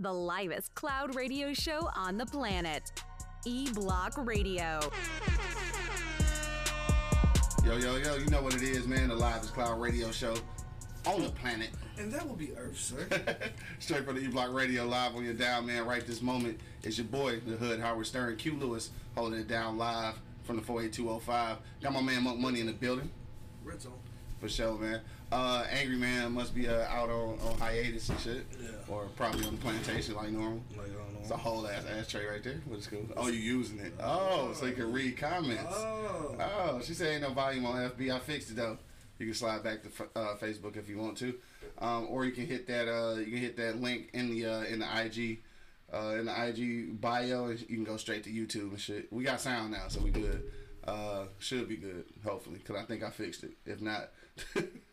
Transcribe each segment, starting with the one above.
the livest cloud radio show on the planet. E Block Radio. Yo, yo, yo, you know what it is, man. The livest cloud radio show on the planet. And that will be Earth, sir. Straight from the E Block Radio live on your dial, man. Right this moment, it's your boy, the Hood, Howard Stern, Q Lewis, holding it down live from the 48205. Got my man Monk Money in the building. Red zone. For sure, man. Uh, Angry Man must be uh, out on, on hiatus and shit. Yeah. Or probably on the plantation like normal. Like. It's a whole ass ashtray right there. What's cool? Oh, you using it? Oh, so you can read comments. Oh. Oh, she said ain't no volume on FB. I fixed it though. You can slide back to uh, Facebook if you want to, um, or you can hit that. Uh, you can hit that link in the uh, in the IG uh, in the IG bio, and you can go straight to YouTube and shit. We got sound now, so we good. Uh, should be good, hopefully, because I think I fixed it. If not,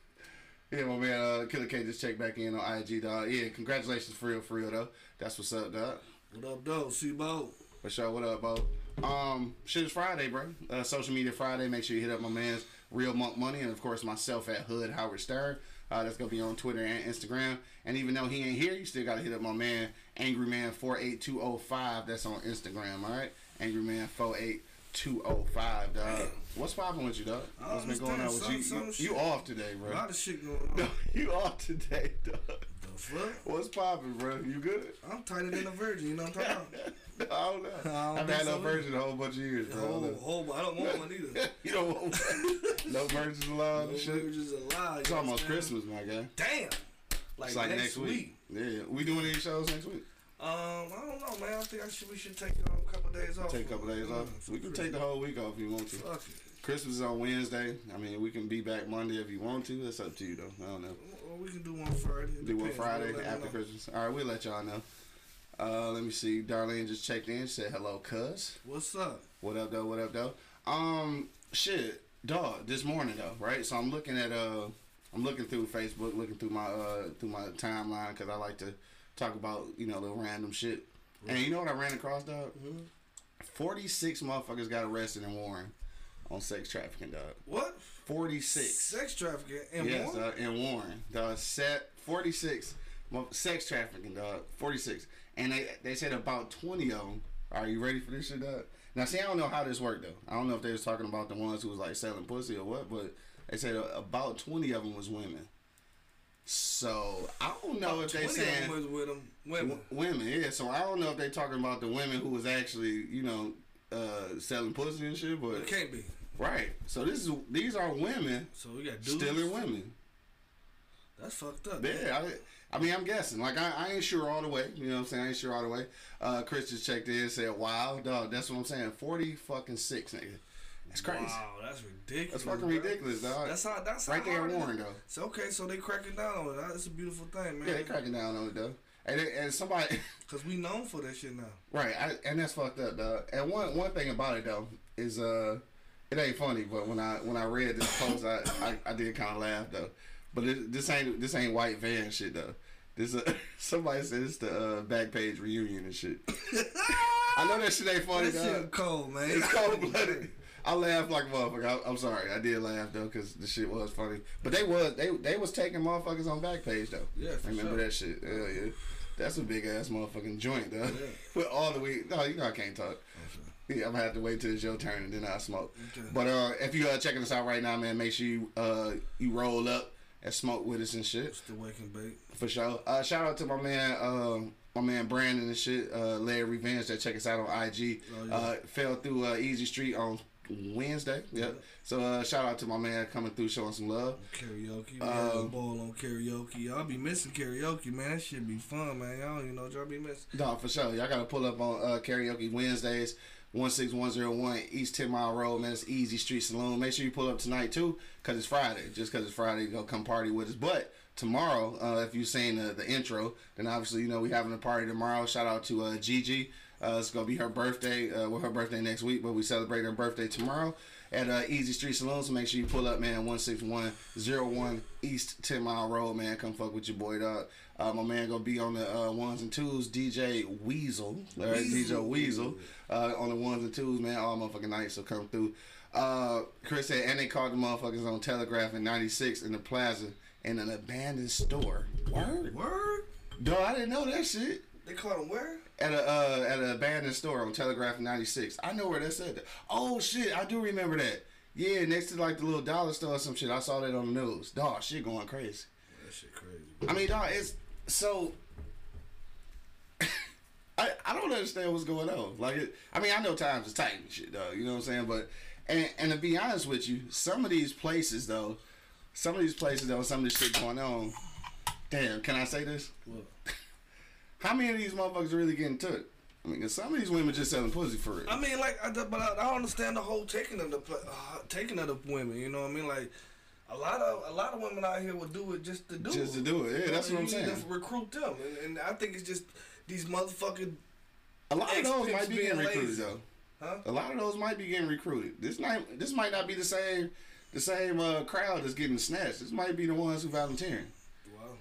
yeah, my man, uh, Killer K just checked back in on IG, dog. Yeah, congratulations for real, for real though. That's what's up, dog. What up, though? C-Bo. For sure. What up, Bo? Um, shit is Friday, bro. Uh, social media Friday. Make sure you hit up my man's Real Monk Money, and of course myself at Hood Howard Stern. Uh, that's gonna be on Twitter and Instagram. And even though he ain't here, you still gotta hit up my man Angry Man four eight two zero five. That's on Instagram. All right, Angry Man four eight two zero five. Dog, what's popping with you, dog? I oh, What's been going on with you? Some- You, you off today, A bro? lot of shit going on. No, you off today, dog. the fuck? What's popping, bro? You good? I'm tighter than a virgin, you know what I'm talking about? I don't know. don't I've had no so. virgin a whole bunch of years, bro. I don't Oh, know. oh, I don't want one either. you don't want one? no virgins allowed No and shit. virgins allowed. It's almost? Christmas, my guy. Damn. Like, It's like next, week. Yeah, we doing any shows next week? Um, I don't know, man. I think I should, we should take um, a couple days off. Take a couple days off. for We can take the whole week off if you want to. Fuck it. Christmas is on Wednesday. I mean, we can be back Monday if you want to. That's up to you, though. I don't know. Well, we can do one Friday. It Do one. Friday We'll after. Christmas. All right, we'll let y'all know. Uh, let me see. Darlene just checked in. Said hello, cuz. What's up? What up, though? What up, though? Um, shit, dog. This morning, though, right? So I'm looking at uh, I'm looking through Facebook, looking through my uh, through my timeline because I like to talk about you know little random shit. And you know what I ran across, dog? Mhm. Forty six motherfuckers got arrested in Warren on sex trafficking, dog. What? Forty six. Sex trafficking and yes, more? uh, in Warren, dog. Set forty six. Sex trafficking, dog. Forty six, and they they said about twenty of them. Are you ready for this shit, dog? Now, see, I don't know how this worked though. I don't know if they was talking about the ones who was like selling pussy or what, but they said about twenty of them was women. So I don't know if they 20 saying was with them women. w- women, yeah. So I don't know if they talking about the women who was actually, you know, uh, selling pussy and shit, but It can't be. right. So this is these are women So we got dudes. stealing women. That's fucked up. Yeah, I, I mean, I'm guessing. Like, I, I ain't sure all the way. You know what I'm saying? I ain't sure all the way. Uh, Chris just checked in and said, wow, dog, that's what I'm saying. 40 fucking six, nigga. That's crazy. Wow, that's ridiculous. That's fucking bro. ridiculous, dog. That's how. That's right how there hard in Warren, though. So okay, so they cracking down on it. That's a beautiful thing, man. Yeah, they cracking down on it, though. And, they- and somebody, Cause we known for that shit now. right, I, and that's fucked up, dog. And one one thing about it, though, is, uh, it ain't funny, but when I when I read this post, I, I, I did kind of laugh, though. But this, this ain't this ain't white van shit, though. This uh, somebody said it's the uh, back page reunion and shit. I know that shit ain't funny, That dog. shit cold, man. It's cold blooded. I laughed like a motherfucker. I, I'm sorry, I did laugh though because the shit was funny. But they was they they was taking motherfuckers on back page though. Yeah, remember sure. that shit? Hell yeah, that's a big ass motherfucking joint though. Yeah. With all the weed, no, you know I can't talk. Yeah, I'm gonna have to wait till it's your turn and then I smoke. Okay. But uh, if you uh checking us out right now, man, make sure you uh you roll up and smoke with us and shit. The wake and bake. For sure. Uh, shout out to my man, um, my man Brandon and shit, uh, Larry Revenge that check us out on IG. Oh, yeah. uh, fell through uh, Easy Street on Wednesday. Yep. Yeah. So uh, shout out to my man coming through, showing some love. Karaoke. We Um, had a ball on karaoke. Y'all be missing karaoke, man. That shit be fun, man. Y'all don't even know y'all be missing. No, for sure. Y'all gotta pull up on uh, karaoke Wednesdays, one six one zero one East Ten Mile Road, man. It's Easy Street Saloon. Make sure you pull up tonight too, cause it's Friday. Just cause it's Friday, you go come party with us. But tomorrow, uh, if you've seen the, the intro, then obviously you know we having a party tomorrow. Shout out to uh, Gigi. Uh, it's gonna be her birthday. Uh, well, her birthday next week, but we celebrate her birthday tomorrow at uh, Easy Street Saloon. So make sure you pull up, man. One six one zero one East Ten Mile Road, man. Come fuck with your boy, dog. Uh, my man gonna be on the uh, ones and twos. DJ Weasel, all right, Weasel. DJ Weasel, uh, on the ones and twos, man. All motherfucking night, so come through. Uh, Chris said, and they caught the motherfuckers on Telegraph in '96 in the plaza in an abandoned store. Word, Word? dog. I didn't know that shit. They caught him where? at a uh, at an abandoned store on Telegraph 96. I know where that said that. Oh shit, I do remember that. Yeah, next to like the little dollar store or some shit. I saw that on the news. Dog, shit going crazy. That shit crazy. I mean, dog, it's so. I, I don't understand what's going on. Like, it, I mean, I know times is tight and shit, dog. You know what I'm saying? But and and to be honest with you, some of these places though, some of these places though, some of this shit going on. Damn, can I say this? What? How many of these motherfuckers are really getting took? I mean, 'cause some of these women just selling pussy for it. I mean, like, I, but I, I don't understand the whole taking of the uh, taking of the women. You know what I mean? Like, a lot of a lot of women out here would do it just to do Just it. to do it. Yeah, You that's what I'm saying. recruit them, and, and I think it's just these motherfucking. A lot of those might be getting recruited lazy. though. Huh? A lot of those might be getting recruited. This might this might not be the same the same uh, crowd that's getting snatched. This might be the ones who volunteering. Wow.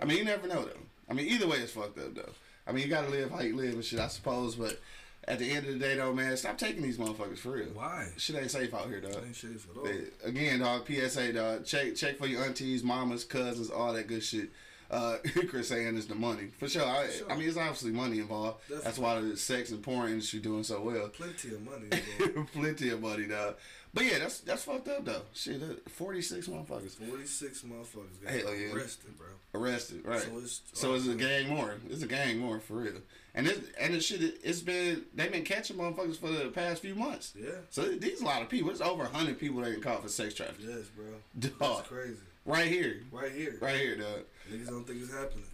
I mean, you never know though. I mean, either way, it's fucked up though. I mean, you gotta live how you live and shit, I suppose. But at the end of the day, though, man, stop taking these motherfuckers for real. Why? Shit ain't safe out here, dog. Ain't shit at all. Again, dog. PSA, dog. Check check for your aunties, mamas, cousins, all that good shit. Uh, Chris saying is the money for sure. I, Sure. I mean, it's obviously money involved. That's why the sex and porn industry doing so well. Plenty of money. involved. Plenty of money, dog. But yeah, that's that's fucked up though. Shit, forty six motherfuckers Forty six motherfuckers got Hell oh, yeah. arrested, bro. arrested, right? So it's- so it's a gang more. It's a gang more for real. And it and it shit. It's been they've been catching motherfuckers for the past few months. Yeah. So these a lot of people. It's over hundred people they caught for sex trafficking. Yes, bro. Dog. That's crazy. Right here, Right here. right here, dog. Niggas don't think it's happening.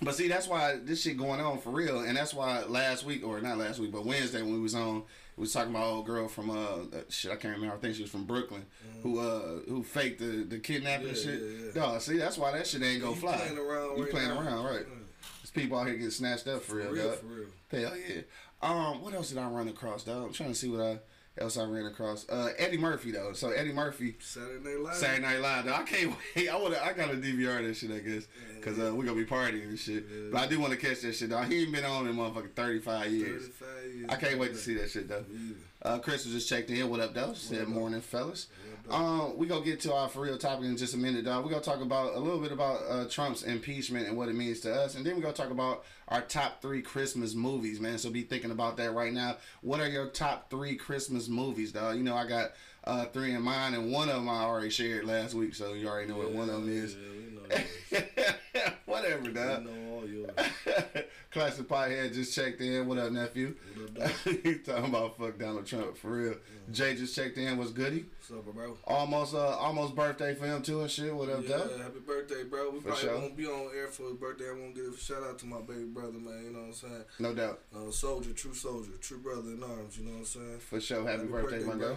But see, that's why this shit going on for real, and that's why last week or not last week, but Wednesday when we was on, we was talking about old girl from uh uh, shit I can't remember. I think she was from Brooklyn, who uh who faked the the kidnapping Mm-hmm. Yeah, shit. yeah, yeah. Dog, see, that's why that shit ain't gonna You fly. playing around You right playing now. around, right? Yeah. There's people out here getting snatched up for, For real, real, dog. for real. Hell yeah. Um, what else did I run across, dog? I'm trying to see what I else I ran across. Uh, Eddie Murphy though. So Eddie Murphy. Saturday Night Live. Saturday Night Live. Though. I can't wait. I want. I gotta DVR that shit. I guess because uh, we gonna be partying and shit. Yeah. But I do want to catch that shit. Though he ain't been on in motherfucking thirty five years. 35 years. I can't wait to see that shit though. Either. Uh, Chris was just checked in. What up, though? Said morning, fellas. Up? Um, we gonna get to our for real topic in just a minute, dog. We gonna talk about a little bit about uh, Trump's impeachment and what it means to us, and then we gonna talk about our top three Christmas movies, man. So be thinking about that right now. What are your top three Christmas movies, dog? You know, I got uh, three in mind, and one of them I already shared last week, so you already know what one of them is. Yeah, we know yours. Whatever, dog. Yours. Classic Pothead just checked in. What up, nephew? What up. He's talking about fuck Donald Trump for real. Jay just checked in. What's goody? What's up, bro? Almost, uh, almost birthday for him too and shit. What up, yeah, though? happy birthday, bro. We For probably sure. won't be on air for his birthday. I won't give a shout out to my baby brother, man. You know what I'm saying? No doubt, Uh, soldier, true soldier, true brother in arms. You know what I'm saying? for sure. Happy, Happy birthday, birthday, my bro.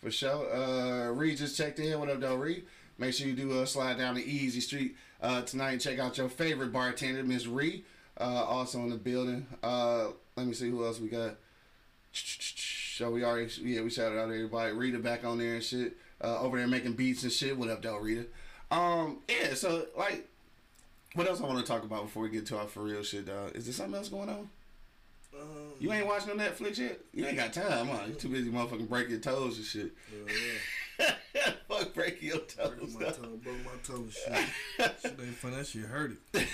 For sure. Uh, Reed just checked in. What up, though, Reed? Make sure you do uh, slide down the Easy Street uh, tonight and check out your favorite bartender, Miss Reed. Uh, also in the building. Uh, let me see who else we got. So we already, yeah, we shouted out everybody. Rita back on there and shit. Uh, over there making beats and shit. What up, though, Rita? Um, yeah. So like, what else I want to talk about before we get to our for real shit, dog? Is there something else going on? Um, You ain't watching no Netflix yet? You ain't got time, huh? You too busy motherfucking breaking your toes and shit. yeah. Breaking your toes. My toe, broke my toe. Shit, shit ain't fun. That shit hurt it.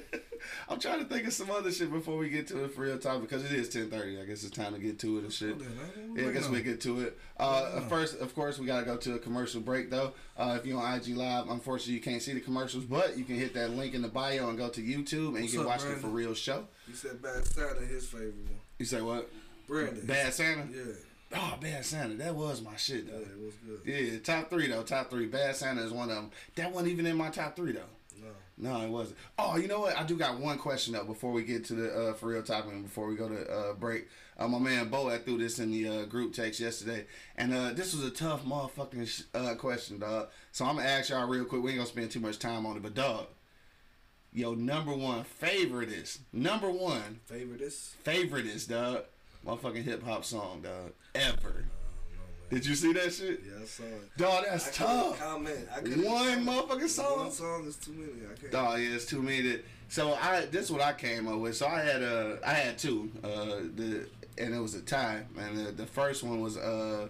I'm trying to think of some other shit before we get to it for real time because it is 10:30. I guess it's time to get to it and shit. Hold on, man. What Yeah, I guess on? we get to it. Uh, First, of course, we gotta go to a commercial break though. Uh, if you're on IG Live, unfortunately, you can't see the commercials, but you can hit that link in the bio and go to YouTube and What's you can up, watch the for real show. You said Bad Santa, his favorite one. You say what? Brandon. Bad Santa. Yeah, Oh, Bad Santa. That was my shit yeah, though. it was good. Yeah, top three though. Top three. Bad Santa is one of them. That wasn't even in my top three though. No. No, it wasn't. Oh, you know what? I do got one question though before we get to the uh, for real topic and before we go to uh, break. Uh, my man Bo I threw this in the uh, group text yesterday, and uh, this was a tough motherfucking sh- uh, question, dog. So I'm gonna ask y'all real quick. We ain't gonna spend too much time on it, but dog, yo, number one favorite is number one Favorite is? favorite is dog, motherfucking hip hop song, dog, ever. I don't know, man. Did you see that shit? Yeah, I saw it. Dog, that's I tough. comment. I One motherfucking song. One song is too many. I can't. Oh yeah, it's too many. So I this is what I came up with. So I had uh I had two. Uh the and it was a tie. And the, the first one was uh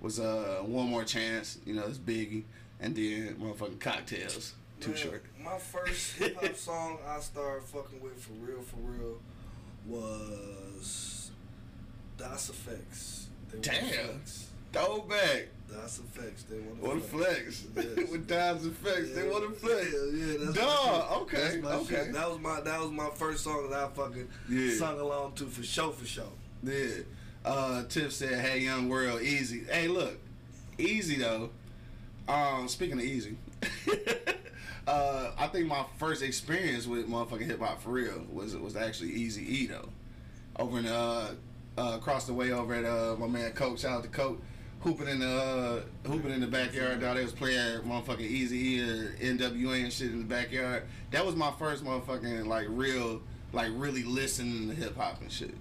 was uh one more chance. You know it's Biggie, and then motherfucking cocktails. Too Man, short. My first hip hop song I started fucking with for real, for real, was Das EFX. They Damn. Flex. Throwback. Das EFX. They want What a flex. Yes. With Dimes effects, they want to flex. Yeah, yeah, that's my okay, That's okay. shit. That was my that was my first song that I fucking Yeah. sung along to for show for show. Yeah. Uh, Tiff said, "Hey, young world, easy." Hey, look, easy though. Um, speaking of easy, uh, I think my first experience with motherfucking hip hop for real was was actually Easy E though. Over in uh, uh, across the way over at uh, my man Coke. Shout out to Coke. Hooping in the uh, hooping in the backyard. Dog, they was playing motherfucking Easy E or NWA and shit in the backyard. That was my first motherfucking like real like really listening to hip hop and shit.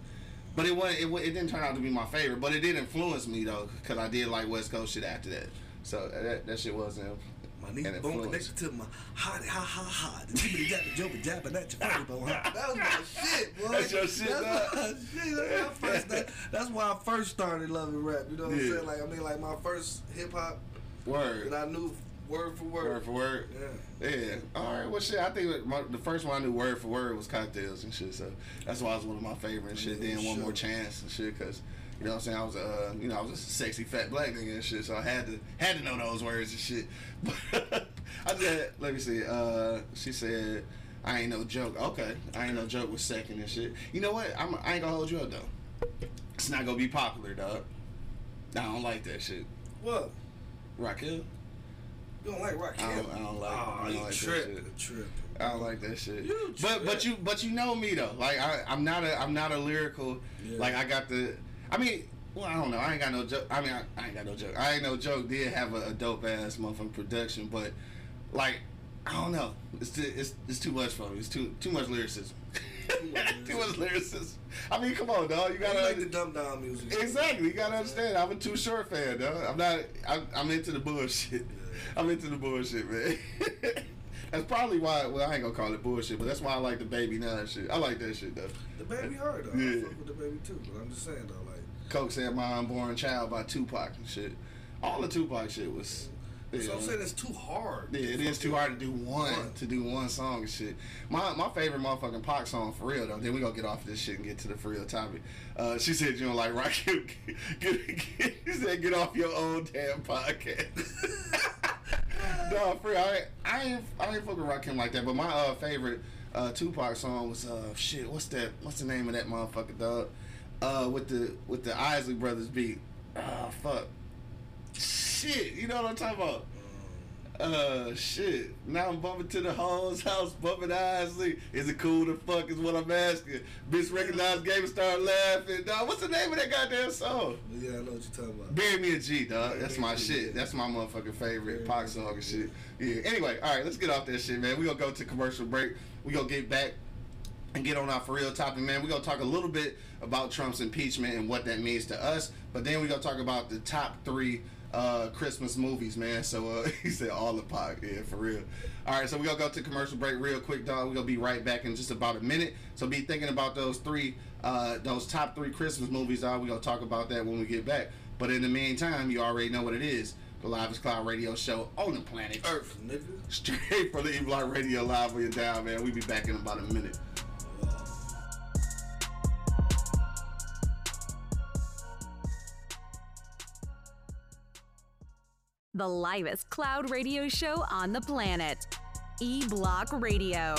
But it wasn't. It, it didn't turn out to be my favorite. But it did influence me though, because I did like West Coast shit after that. So that, that shit wasn't. My knee An bone influence. connected to my hot, ha ha ha. The jibbity jabba jobba jabba that your funny bone. huh? That was my shit, boy. That's your shit, That's dog. my shit. That's my first. That, that's why I first started loving rap. You know what I'm saying? Like I mean, like my first hip hop Word. that I knew word for word. Word for word. Yeah. Yeah. All right. Well, shit. I think my, the first one I knew word for word was cocktails and shit. So that's why it was one of my favorite and shit. Yeah, then one sure. more chance and shit, cause you know what I'm saying. I was uh, you know, I was a sexy fat black nigga and shit. So I had to had to know those words and shit. But I just had, let me see. Uh, she said. I ain't no joke. Okay, I ain't no joke with second and shit. You know what? I'm, I ain't gonna hold you up though. It's not gonna be popular, dog. I don't like that shit. What? Raquel, You don't like rock? I don't, I don't like. Oh, I don't you like that tripping? shit. Tripping. I don't like that shit. You but but you but you know me though. Like I I'm not a I'm not a lyrical. Yeah. Like I got the. I mean. Well, I don't know. I ain't got no joke. I mean, I, I ain't got no joke. I ain't no joke. Did have a, a dope ass motherfucking production, but like, I don't know. It's too, it's it's too much for me. It's too too much lyricism. too much lyricism. I mean, come on, dog. You You gotta like the dumb down music. Exactly. You gotta understand. I'm a too short fan, though. I'm not. I'm, I'm into the bullshit. I'm into the bullshit, man. that's probably why. Well, I ain't gonna call it bullshit, but that's why I like the baby nine shit. I like that shit though. The baby hard though. Yeah. I fuck with the baby too, but I'm just saying though. Coke said "My Unborn Child" by Tupac and shit. All the Tupac shit was. Yeah. So I'm saying it's too hard. Yeah, it is too hard to do one, One. to do one song and shit. My my favorite motherfucking Pac song for real though. Then we gonna get off this shit and get to the for real topic. Uh, she said you don't like rock. get, get, she said get off your own damn podcast. no, for real, I, I ain't I ain't fucking Rakim like that. But my uh, favorite uh, Tupac song was uh shit. What's that? What's the name of that motherfucker dog? Uh, with the with the Isley Brothers beat. Oh fuck. Shit, you know what I'm talking about? Uh, shit. Now I'm bumping to the home's house, bumping Isley. Is it cool to fuck? Is what I'm asking. Bitch recognized game and start laughing. Dog, what's the name of that goddamn song? Yeah, I know what you're talking about. Bury me a G, dog. Bury That's my shit. yeah. That's my motherfucking favorite Pac song and shit. Yeah. Anyway, all right, let's get off that shit, man. We gonna go to commercial break. We gonna get back and get on our for real topic, man. We're gonna talk a little bit about Trump's impeachment and what that means to us, but then we're gonna talk about the top three uh Christmas movies, man. So uh he said all the pot, yeah, for real. Alright, so we're gonna go to commercial break real quick, dog. We're gonna be right back in just about a minute. So be thinking about those three uh those top three Christmas movies, dog. We're gonna talk about that when we get back. But in the meantime, you already know what it is. The Live is Cloud radio show on the planet. Earth, nigga. Straight from the E Block Radio Live when you're down, man. We be back in about a minute. The livest cloud radio show on the planet. E Block Radio.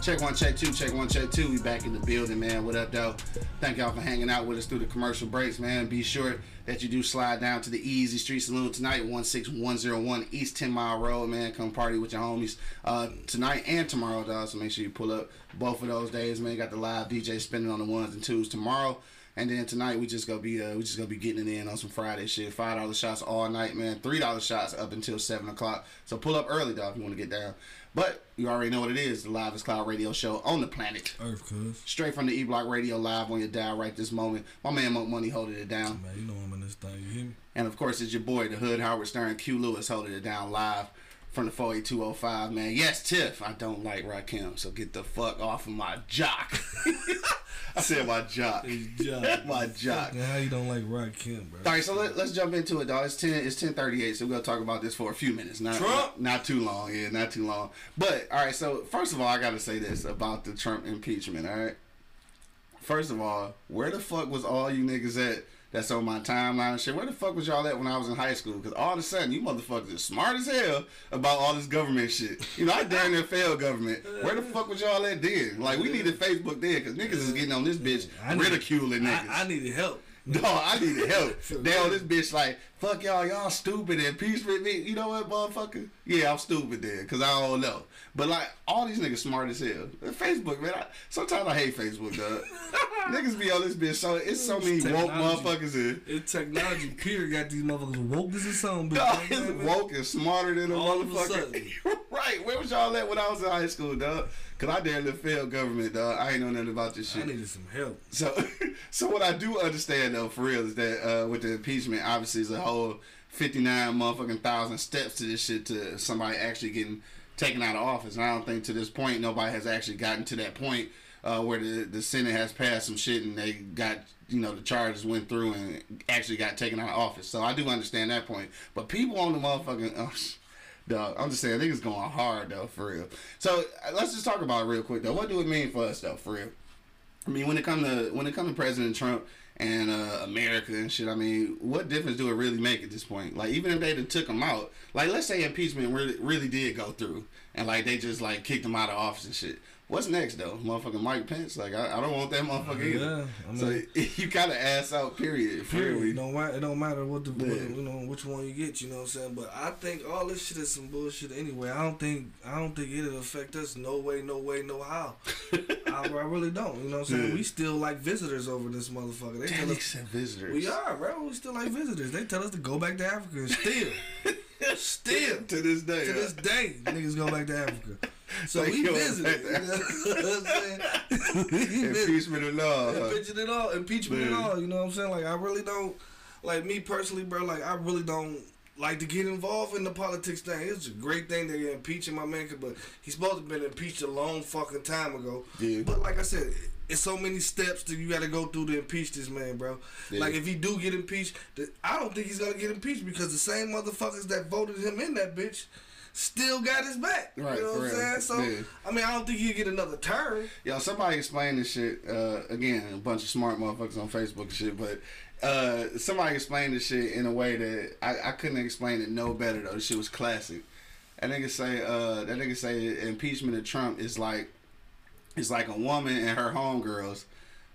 Check one, check two, check one, check two. We back in the building, man. What up, though? Thank y'all for hanging out with us through the commercial breaks, man. Be sure that you do slide down to the Easy Street Saloon tonight, 16101 East 10 Mile Road, man. Come party with your homies uh, tonight and tomorrow, dog. So make sure you pull up both of those days, man. Got the live DJ spinning on the ones and twos tomorrow. And then tonight we just gonna be uh we just gonna be getting it in on some Friday shit. Five dollar shots all night, man. Three dollar shots up until seven o'clock. So pull up early, dog, if you want to get down. But you already know what it is, the Live Cloud Radio Show on the planet. Earth, cuz. Straight from the E Block Radio live on your dial right this moment. My man Monk Money holding it down. Man, you know I'm in this thing, you hear me? And of course it's your boy, the Hood Howard Stern, Q Lewis holding it down live from the 48205, man. Yes, Tiff, I don't like Rakim, so get the fuck off of my jock. I said my jock. jock. my jock. How you don't like Rakim, bro? All right, so let, let's jump into it, dog. It's ten. It's ten thirty eight. So we're gonna talk about this for a few minutes. Not Trump? Not, not too long. Yeah, not too long. But all right. So first of all, I gotta say this about the Trump impeachment. All right. First of all, where the fuck was all you niggas at? That's on my timeline and shit. Where the fuck was y'all at when I was in high school? Because all of a sudden, you motherfuckers are smart as hell about all this government shit. You know, I damn near failed government. Where the fuck was y'all at then? Like, we needed Facebook then because niggas is getting on this bitch I need- ridiculing niggas. I, I needed help. No, I needed help. they on this bitch like, fuck y'all, y'all stupid and peace with me. You know what, motherfucker? Yeah, I'm stupid then, cause I don't know. But like, all these niggas smart as hell. Facebook, man. I, sometimes I hate Facebook, dog. niggas be on this bitch, so it's so many woke motherfuckers in. It's technology, period. Got these motherfuckers woke as a song, bitch. Dog, You know it's what I mean? woke and smarter than a All motherfucker. where was y'all at when I was in high school, dog? Cause I damn near failed government, dog. I ain't know nothing about this shit. I needed some help. So, so what I do understand though, for real, is that uh, with the impeachment, obviously, is a whole fifty nine motherfucking thousand steps to this shit to somebody actually getting taken out of office. And I don't think to this point nobody has actually gotten to that point uh, where the the Senate has passed some shit and they got you know the charges went through and actually got taken out of office. So I do understand that point. But people on the motherfucking oh, Dog, I'm just saying, niggas going hard though, for real. So let's just talk about real quick though. What do it mean for us though, for real? I mean, when it come to when it come to President Trump and uh, America and shit, I mean, what difference do it really make at this point? Like, even if they took him out, like, let's say impeachment really really did go through, and like they just like kicked him out of office and shit. What's next though, motherfucking Mike Pence? Like, I, I don't want that motherfucker either. Yeah, I so you kind of ass out. Period. Period. It don't matter. It don't matter what the Yeah. what, you know which one you get. You know what I'm saying. But I think all this shit is some bullshit anyway. I don't think I don't think it'll affect us. No way. No way. No how. I, I really don't. You know what I'm saying. Yeah. We still like visitors over this motherfucker. They That tell us visitors. we are, bro. We still like visitors. They tell us to go back to Africa. and Still, still to this day. to huh? this day, niggas go back to Africa. So Like, we yo, visited. You know what I'm saying? Impeachment law. huh? Impeachment and all, impeachment and all. You know what I'm saying? Like I really don't, like me personally, bro. Like I really don't like to get involved in the politics thing. It's a great thing that you're impeaching my man, but he's supposed to have been impeached a long fucking time ago. Yeah. But like I said. It's so many steps that you got to go through to impeach this man, bro. Yeah. Like if he do get impeached, I don't think he's gonna get impeached because the same motherfuckers that voted him in that bitch still got his back. Right, you know what I'm saying? So Yeah. I mean, I don't think he'll get another turn. Yo, somebody explain this shit. Uh, again, a bunch of smart motherfuckers on Facebook and shit, but uh, somebody explained this shit in a way that I, I couldn't explain it no better though. This shit was classic. That nigga say, uh, that nigga say impeachment of Trump is like, it's like a woman and her homegirls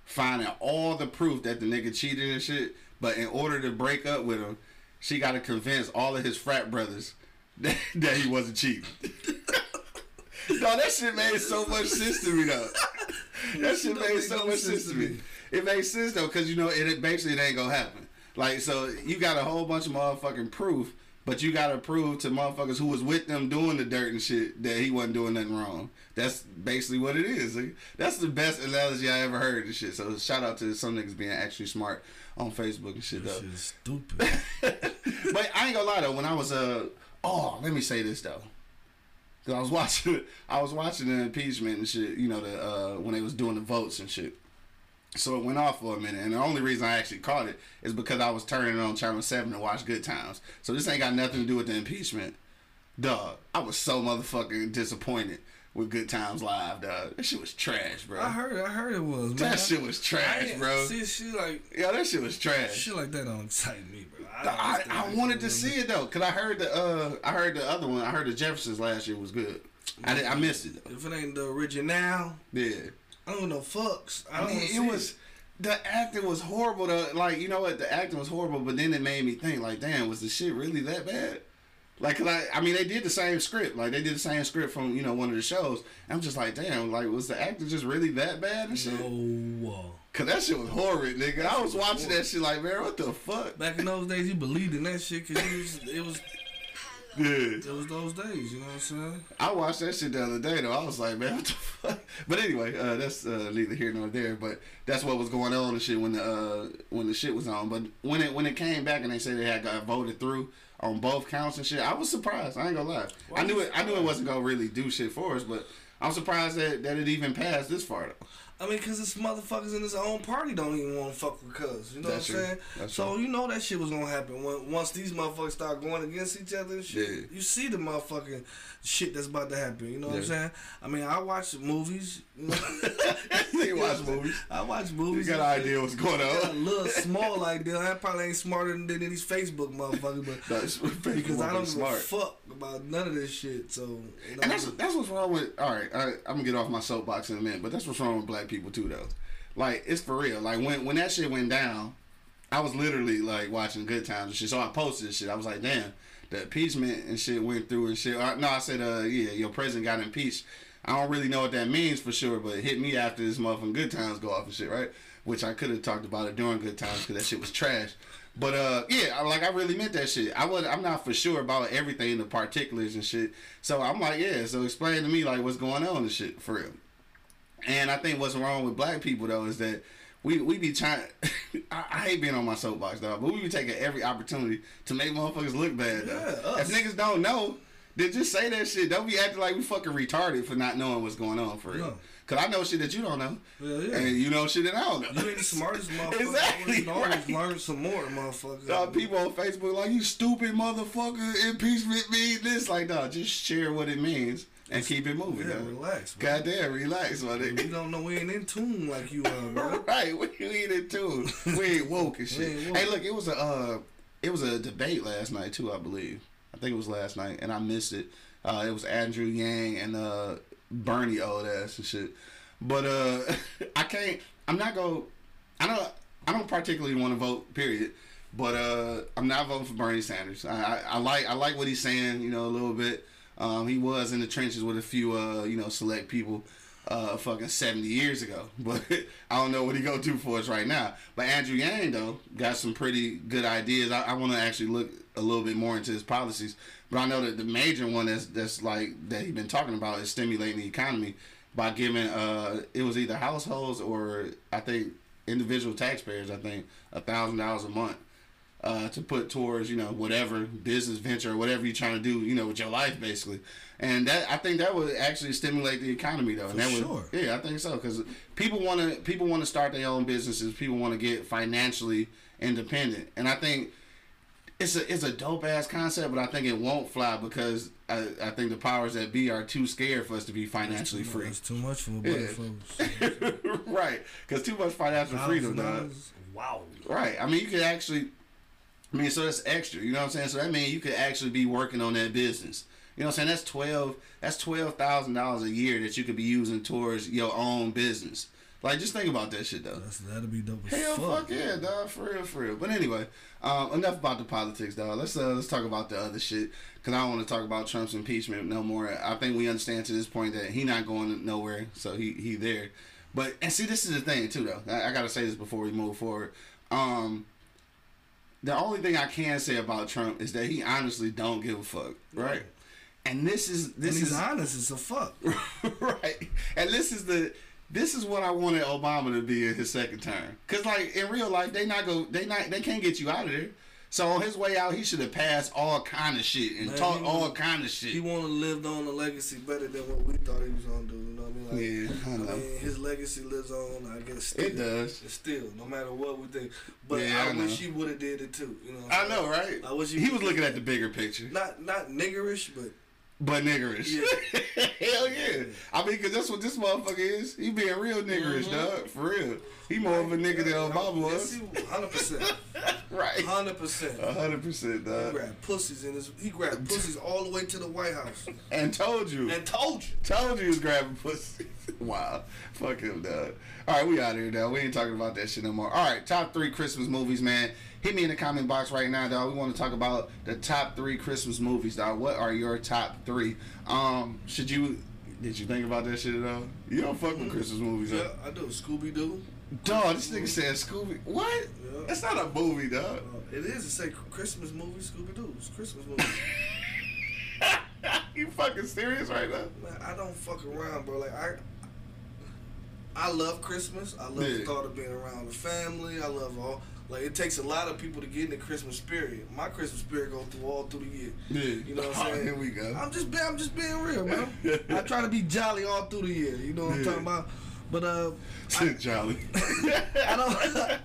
finding all the proof that the nigga cheated and shit, but in order to break up with him, she got to convince all of his frat brothers that, that he wasn't cheating. no, that shit made so much sense to me though. That shit made so much sense to me. It makes sense though, cause you know it, it basically it ain't gonna happen. Like so, you got a whole bunch of motherfucking proof, but you gotta prove to motherfuckers who was with them doing the dirt and shit that he wasn't doing nothing wrong. That's basically what it is. Like, That's the best analogy I ever heard and shit. So shout out to some niggas being actually smart on Facebook and shit This though. shit is stupid. but I ain't gonna lie though. When I was uh oh, let me say this though. Cause I was watching, I was watching the impeachment and shit. You know the uh when they was doing the votes and shit. So it went off for a minute, and the only reason I actually caught it is because I was turning on Channel Seven to watch Good Times. So this ain't got nothing to do with the impeachment. Dog, I was so motherfucking disappointed with Good Times Live, dog. That shit was trash, bro. I heard, I heard it was. Man. that shit was trash, bro. See, shit like Yeah, that shit was trash. shit like that don't excite me, bro. I, I, I wanted to see it though, cause I heard the uh I heard the other one. I heard the Jeffersons last year was good. I did, I missed it though. If it ain't the original, Yeah, I don't know fucks. I I don't mean, it was the acting was horrible. Though, like you know what, the acting was horrible. But then it made me think, like, damn, was the shit really that bad? Like, 'cause I, I mean, they did the same script. Like, they did the same script from you know one of the shows. I'm just like, damn, like, was the actor just really that bad and shit? No. Cause that shit was horrid, nigga. I was watching that shit like, man, what the fuck? Back in those days, you believed in that shit because it was, it was Yeah. it was those days. You know what I'm saying? I watched that shit the other day though. I was like, man, what the fuck? But anyway, uh, that's uh, neither here nor there. But that's what was going on and shit when the uh, when the shit was on. But when it when it came back and they said they had got voted through, on both counts and shit. I was surprised. I ain't gonna lie. I knew it. I knew it wasn't gonna really do shit for us, but I'm surprised that, that it even passed this far. Though. I mean, cause this motherfuckers in his own party don't even want to fuck with cuz. You know That's what I'm true. saying? That's so you know that shit was gonna happen when once these motherfuckers start going against each other and shit. Yeah. You see the motherfucking shit that's about to happen. You know what I'm saying? I mean, I watch movies. You, watch movies. I watch You movies. got an idea what's going got a little small idea. I probably ain't smarter than, these Facebook motherfuckers, but That's because I don't give smart. a fuck about none of this shit. So, you know, And that's that's what's wrong with. All right, I, I'm gonna get off my soapbox in a minute, but that's what's wrong with black people too, though. Like it's for real. Like when when that shit went down, I was literally like watching Good Times and shit. So I posted shit. I was like, damn, the impeachment and shit went through and shit. Uh, no, I said, uh, yeah, your president got impeached. I don't really know what that means for sure, but it hit me after this motherfucking Good Times go off and shit, right? Which I could have talked about it during Good Times because that shit was trash. But uh, yeah, I- like I really meant that shit. I was I'm not for sure about everything, the particulars and shit. So I'm like, yeah. So explain to me like what's going on and shit for real. And I think what's wrong with black people though is that we we be trying. I, I hate being on my soapbox dog, but we be taking every opportunity to make motherfuckers look bad. Yeah, if niggas don't know, then just say that shit. Don't be acting like we fucking retarded for not knowing what's going on for real. No. Cause I know shit that you don't know, Yeah, yeah. and you know shit that I don't know. You ain't the smartest motherfucker. Exactly, You right. learn some more, motherfucker. Dog, people on Facebook like you stupid motherfucker. Impeachment mean this. Like, dog, just share what it means and keep it moving. yeah, relax. bro. Goddamn, relax, my nigga. don't know we ain't in tune like you are, bro. right, we ain't in tune. We ain't woke and shit. woke. Hey, look, it was a uh, it was a debate last night too, I believe. I think it was last night, and I missed it. Uh, it was Andrew Yang and uh, Bernie old ass and shit. But uh, I can't. I'm not gonna. I don't. I don't particularly want to vote. Period. But uh, I'm not voting for Bernie Sanders. I, I, I like. I like what he's saying. You know, a little bit. Um, he was in the trenches with a few. Uh, you know, select people. Uh, fucking 70 years ago. But I don't know what he go do for us right now. But Andrew Yang though got some pretty good ideas. I, I want to actually look a little bit more into his policies. But I know that the major one that's that's like that he's been talking about is stimulating the economy by giving uh it was either households or I think individual taxpayers I think a thousand dollars a month uh, to put towards you know whatever business venture or whatever you're trying to do you know with your life basically and that I think that would actually stimulate the economy though and that sure. would yeah I think so because people want to people want to start their own businesses people want to get financially independent and I think it's a it's a dope ass concept, but I think it won't fly because I, I think the powers that be are too scared for us to be financially free. It's too much for Yeah. folks. right, because too much financial freedom, dog. Wow. Right. I mean, you could actually. I mean, so that's extra. You know what I'm saying? So that means you could actually be working on that business. You know what I'm saying? That's twelve. That's twelve thousand dollars a year that you could be using towards your own business. Like, just think about that shit though. That's, that'd be dope Hell, fuck. fuck yeah, dog, for real, for real. But anyway, um, enough about the politics, dog. Let's uh, let's talk about the other shit, cause I don't want to talk about Trump's impeachment no more. I think we understand to this point that he not going nowhere, so he he there. But and see, this is the thing too, though. I, I gotta say this before we move forward. Um, the only thing I can say about Trump is that he honestly don't give a fuck, right? And this is this he's is honest as a fuck. right. And this is the this is what I wanted Obama to be in his second term. Cause like in real life, they not go they not they can't get you out of there. So on his way out, he should have passed all kind of shit and Man, he all kind of shit. He want to live on a legacy better than what we thought he was gonna do. You know what I mean? Like, Yeah, I know. mean, his legacy lives on. I guess still. It does. Still, no matter what we think. But Yeah, I, I wish he would have did it too. You know. I know, right? I wish he, he was looking at the bigger picture, not not niggerish, but but niggerish. Yeah. Hell yeah! I mean, cause that's what this motherfucker is. He being real niggerish, mm-hmm. dog. For real. He more of a nigga than Obama was. Hundred percent. Right. Hundred percent. Hundred percent, dog. He grabbed pussies in his. He grabbed pussies all the way to the White House And told you. and told you. Told you he was grabbing pussies. wow. Fuck him, dog. All right, we out here, though. We ain't talking about that shit no more. All right, top three Christmas movies, man. Hit me in the comment box right now, dog. We want to talk about the top three Christmas movies, dog. What are your top three? Um, should you? Did you think about that shit at all? You don't fuck with Christmas movies, Yeah, huh? I do. Scooby Doo. Dog, this nigga said Scooby. What? Yeah. That's not a movie, dog. Uh, it is. It say Christmas movie. Scooby Doo. It's Christmas movie. you fucking serious right now? Man, I don't fuck around, bro. Like I, I love Christmas. I love the thought of being around the family. I love all. Like it takes a lot of people to get in the Christmas spirit. My Christmas spirit goes through all through the year. Yeah. You know what Oh, I'm saying? here we go. I'm just being, I'm just being real, man. I try to be jolly all through the year. You know what I'm talking about? But uh, Shit, Jolly. I don't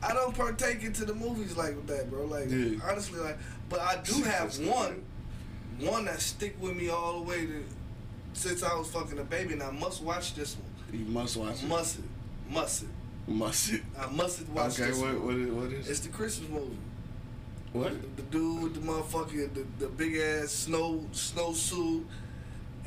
I don't partake into the movies like that, bro. Like Yeah. honestly, like, but I do have one, one that stick with me all the way to since I was fucking a baby, and I must watch this one. You must watch it. Must it, must it. Must it. I must watch it. Okay, this what, one. what, is, what is It's the Christmas movie. What? The, the dude with the motherfucking the, the big ass snow snow suit,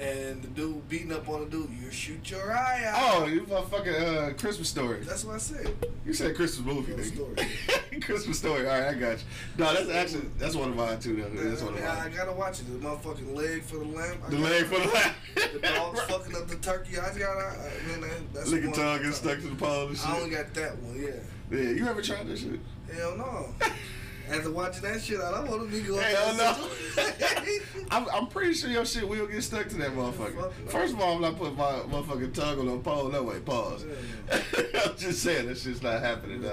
and the dude beating up on the dude. You shoot your eye out. Oh, you motherfucking uh, Christmas story. That's what I said. You said Christmas movie, Christmas story. Christmas story. All right, I got you. No, that's actually that's one of mine too. Though. That's one of I, I gotta watch it. The motherfucking leg for the lamb. I The leg for the lamb. The dog's fucking up the turkey. I gotta. I, man, that's Lick one- a tongue and stuck to the pole and I only got that one. Yeah. Yeah, you ever tried that shit? Hell no. After watching that shit, I don't want to be going. Hell no. no. I'm, I'm pretty sure your shit will get stuck to that motherfucker. First of all, I'm not putting my motherfucking tongue on a pole. No way, pause. I'm just saying that shit's not happening.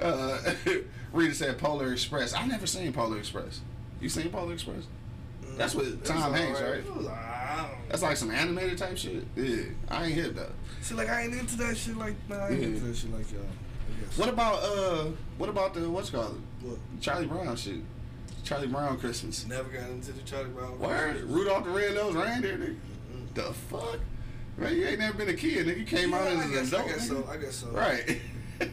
Uh, Rita said Polar Express. I never seen Polar Express. You seen Polar Express? That's with It Tom Hanks, right? It was, I don't know. That's like some animated type shit. Yeah, I ain't hip though. See, like I ain't into that shit. Like man, I ain't Yeah. into that shit like y'all. Guess. What about uh? What about the what's called What? Charlie Brown shit? Charlie Brown Christmas. Never got into the Charlie Brown. Word, Rudolph the Red-Nosed Reindeer, nigga. The fuck? Man, you ain't never been a kid, nigga. You came Yeah, out as I an guess, adult. I guess nigga. so. I guess so. Right.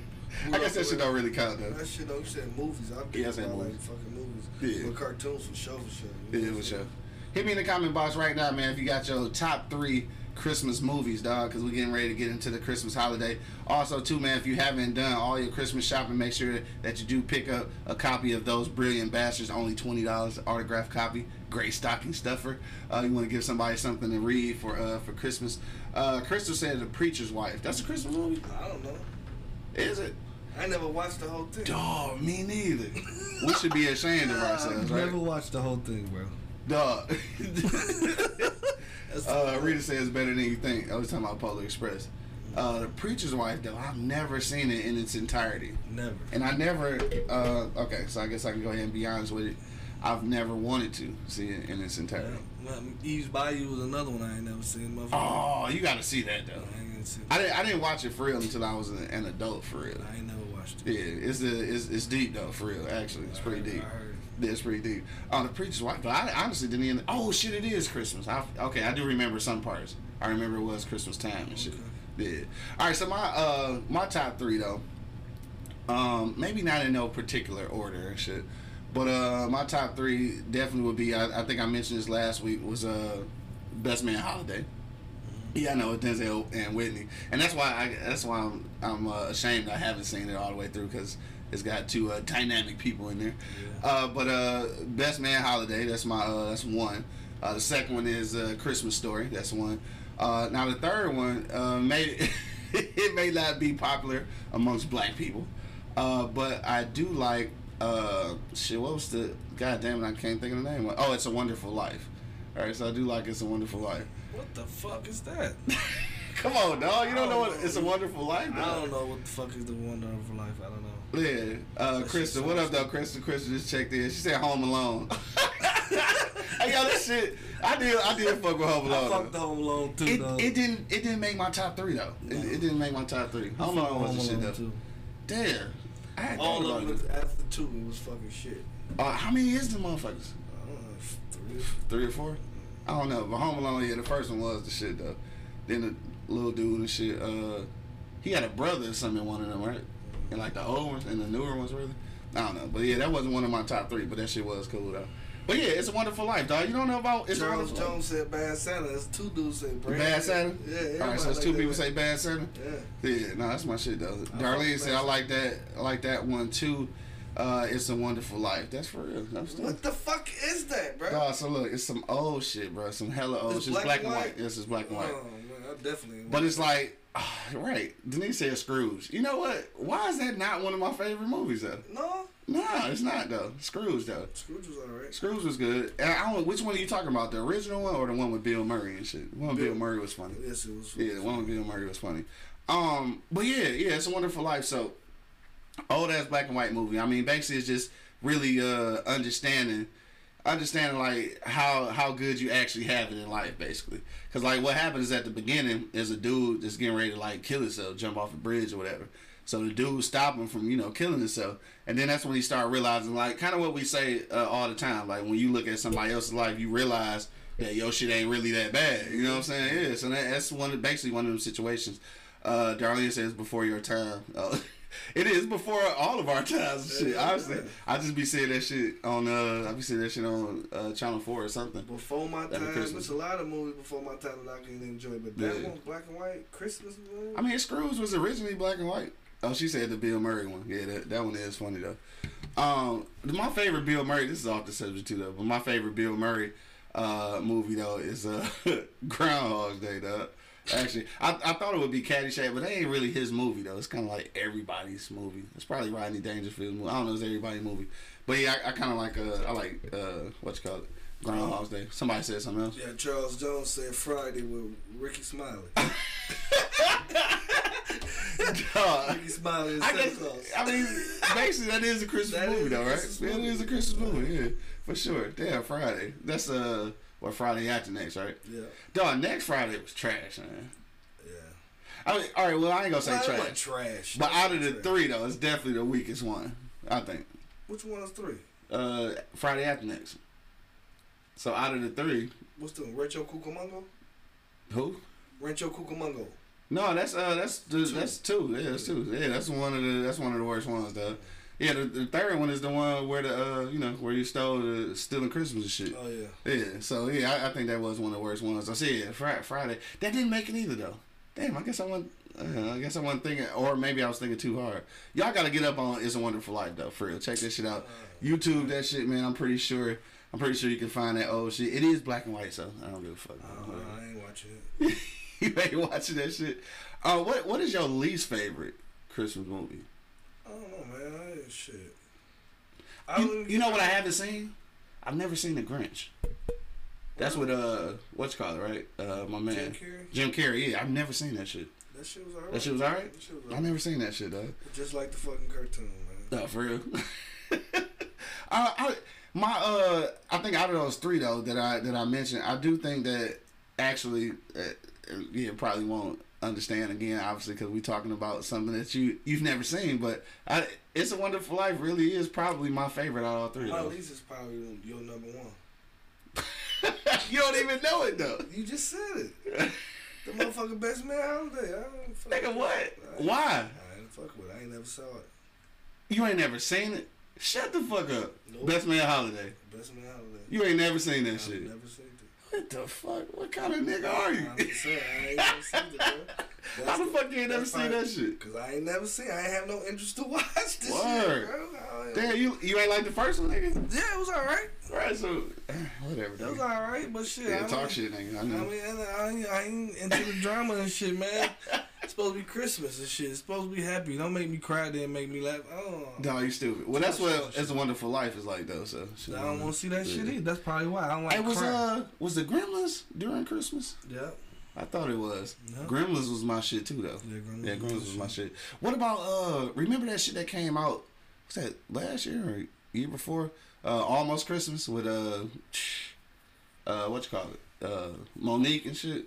I guess that shit don't really count though. That shit though, you said movies. I'm Yeah, I said about like fucking movies. Yeah. But cartoons for sure, for sure. Yeah, for sure. Hit me in the comment box right now, man, if you got your top three Christmas movies, dog, because we're getting ready to get into the Christmas holiday. Also, too, man, if you haven't done all your Christmas shopping, make sure that you do pick up a copy of those Brilliant Bastards, only $20 autograph copy. Great stocking stuffer. Uh, you want to give somebody something to read for uh, for Christmas. Uh, Crystal said The Preacher's Wife. That's a Christmas movie? I don't know. Is it? I never watched the whole thing. Dog, me neither. we should be ashamed of ourselves, right? Never watched the whole thing, bro. Dog. Uh, Rita says better than you think. I was talking about Polar Express. Uh, the Preacher's Wife, though, I've never seen it in its entirety. never. And I never, uh, okay, so I guess I can go ahead and be honest with it. I've never wanted to see it in its entirety. Um, Eve's Bayou was another one I ain't never seen. Motherfucker. Oh, you gotta see that, though. I ain't seen. I didn't, I didn't watch it for real until I was an, an adult, for real. I ain't never watched it. Yeah, it's, a, it's, it's deep, though, for real, actually. It's pretty deep. I heard. Yeah, it's pretty deep. Oh, the preacher's wife. But I honestly didn't even. Oh shit! It is Christmas. I, okay, I do remember some parts. I remember it was Christmas time and shit. Yeah. All right. So my uh my top three though. Um, maybe not in no particular order and shit, but uh my top three definitely would be. I, I think I mentioned this last week was uh Best Man Holiday. Yeah, I know Denzel and Whitney, and that's why I that's why I'm I'm uh, ashamed I haven't seen it all the way through because it's got two uh, dynamic people in there. Uh, but uh, Best Man Holiday, that's my uh, that's one. Uh, the second one is uh, Christmas Story, that's one. Uh, now the third one uh, may it may not be popular amongst black people, uh, but I do like uh, shit. What was the God damn it? I can't think of the name. Oh, It's a Wonderful Life. All right, so I do like It's a Wonderful Life. What the fuck is that? Come on, dog. You don't know what I don't It's a. Wonderful Life. I don't know what the fuck is the Wonderful Life. I don't know. Yeah, uh, Crystal. What up, though? Crystal, Crystal just checked in. She said Home Alone. hey, yo, this shit. I did, I did fuck with Home I Alone. fucked though. Home Alone too, It, though. it didn't, it didn't make my top three though. It, No. it didn't make my top three. Home Alone was the shit though. too. Damn. I had All of it. after two, it was fucking shit. Uh, how many is the motherfuckers? I know, three. Three or four? I don't know. But Home Alone, yeah, the first one was the shit though. Then the little dude and shit. Uh, he had a brother or something in one of them, right? And like the old ones and the newer ones, really. I don't know, but yeah, that wasn't one of my top three. But that shit was cool though. But yeah, it's a wonderful life, dog. You don't know about it's Charles wonderful Jones said Bad Santa. There's two dudes say Life? Brandon. Bad Santa. Yeah, yeah All right, so it's like two that. people say Bad Santa. Yeah. Yeah, no, that's my shit though. fuck Darlene said I like that. I like that one too. Uh, it's a wonderful life. That's for real. That's What the fuck is that, bro? Dog, so look, it's some old shit, bro. Some hella old It's shit. It's black black and white. white? Yes, it's black and white. Oh man, I definitely. But it's like, right. Denise said Scrooge. You know what? Why is that not one of my favorite movies though? no. Nah, it's not though. Scrooge though. Scrooge was alright. Scrooge was good. And I don't which one are you talking about, the original one or the one with Bill Murray and shit. The one with Bill, Bill- Murray was funny. Yes, it was. Yeah, the one with Bill Murray was funny. Um, but yeah, yeah, it's a wonderful life. So old ass black and white movie. I mean, basically, it's just really uh understanding, understanding like how how good you actually have it in life, basically. Because like what happens is at the beginning is a dude that's getting ready to like kill himself, jump off a bridge or whatever. So the dude stop him from you know killing himself, and then that's when he start realizing like kind of what we say uh, all the time. Like when you look at somebody else's life, you realize that your shit ain't really that bad. You know what I'm saying? Yeah. So that, that's one basically one of them situations. Uh, Darlene says before your time. Uh, it is before all of our times. and Shit, honestly, I just be seeing that shit on. Uh, I be seeing that shit on uh, Channel Four or something. Before my time, Christmas. there's a lot of movies before my time that I can enjoy, but that Yeah. one, black and white, Christmas movie. I mean, Scrooge was originally black and white. Oh, she said the Bill Murray one. Yeah, that, that one is funny though. Um, my favorite Bill Murray. This is off the subject too though, but my favorite Bill Murray uh movie though is uh Groundhog's Day though. Actually, I, I thought it would be Caddyshack, but that ain't really his movie though. It's kind of like everybody's movie. It's probably Rodney Dangerfield's movie. I don't know. It's everybody's movie, but yeah, I, I kind of like uh I like uh what you call it Groundhog's Day. Somebody said something else. yeah, Charles Jones said Friday with Rickey Smiley. Rickey Smiley is I guess. I mean, basically, that is a Christmas That movie, though, right? Christmas Yeah, it movie. is a Christmas movie, yeah, for sure. Damn, Friday. That's uh, what Friday after next, right? Yeah, Dog, next Friday was trash, man. yeah. I mean, all right, well, I ain't gonna say Well, trash, trash. but out of the trash. three, though, it's definitely the weakest one. I think. which one is three? Uh, Friday after next. So out of the three, What's the Rancho Cucamonga? who? Rancho Cucamonga. No, that's uh, that's the, that's two. Yeah, that's two. Yeah, that's one of the that's one of the worst ones, though. Yeah, the, the third one is the one where the uh, you know, where you stole the stealing Christmas and shit. Oh yeah. Yeah, so yeah, I, I think that was one of the worst ones. I said yeah, Friday, Friday. That didn't make it either though. Damn, I guess I wasn't. Uh, I guess I wasn't thinking, or maybe I was thinking too hard. Y'all got to get up on "It's a Wonderful Life" though, for real. Check that shit out. YouTube that shit, man. I'm pretty sure. I'm pretty sure you can find that old shit. It is black and white, so I don't give a fuck. Uh, I ain't watching it. you ain't watching that shit. Uh, what What is your least favorite Christmas movie? I don't know, man. Shit. You, you know what I haven't seen? I've never seen The Grinch. That's what uh, what's called right? Uh, my man Jim Carrey. Jim Carrey. Yeah, I've never seen that shit. That shit was alright. That shit was alright. Was I never seen that shit though. Just like the fucking cartoon, man. No, for real. I, I, my uh, I think out of those three though that I that I mentioned, I do think that actually, uh, yeah, probably won't understand again, obviously, because we're talking about something that you you've never seen. But I, it's a Wonderful Life really is probably my favorite out of all three. My Though. least is probably your number one. you don't even know it though. You just said it. The motherfucking best man holiday. I don't fuck Nigga, what? I- Why? I ain't fuck with it. I ain't never saw it. You ain't never seen it? Shut the fuck up. Nope. Best Man Holiday. Best man holiday. You ain't never seen that I've shit. never seen. What the fuck? What kind of nigga are you? I'm saying, I ain't never seen it, bro. How the fuck you ain't never seen that shit? Cause I ain't never seen. I ain't have no interest to watch this Word. shit, bro. Damn, you you ain't like the first one, nigga. Yeah, it was alright. Right, so whatever. It was alright, but shit. I Yeah, don't- talk shit, nigga. I I mean, I ain't, I ain't into the drama and shit, man. It's supposed to be Christmas and shit. It's supposed to be happy. Don't make me cry, then make me laugh. Oh, No, you stupid. Well, that's what It's a Wonderful Life is like, though. So I don't want to see that shit either. That's probably why I don't like It was cry. uh was the Gremlins during Christmas? yeah. I thought it was. No. Gremlins was my shit too, though. Yeah, Gremlins Yeah, was Gremlins my was my shit. What about uh? Remember that shit that came out? Was that last year or year before? Uh, almost Christmas with uh, uh, what you call it? Uh, Mo'Nique and shit.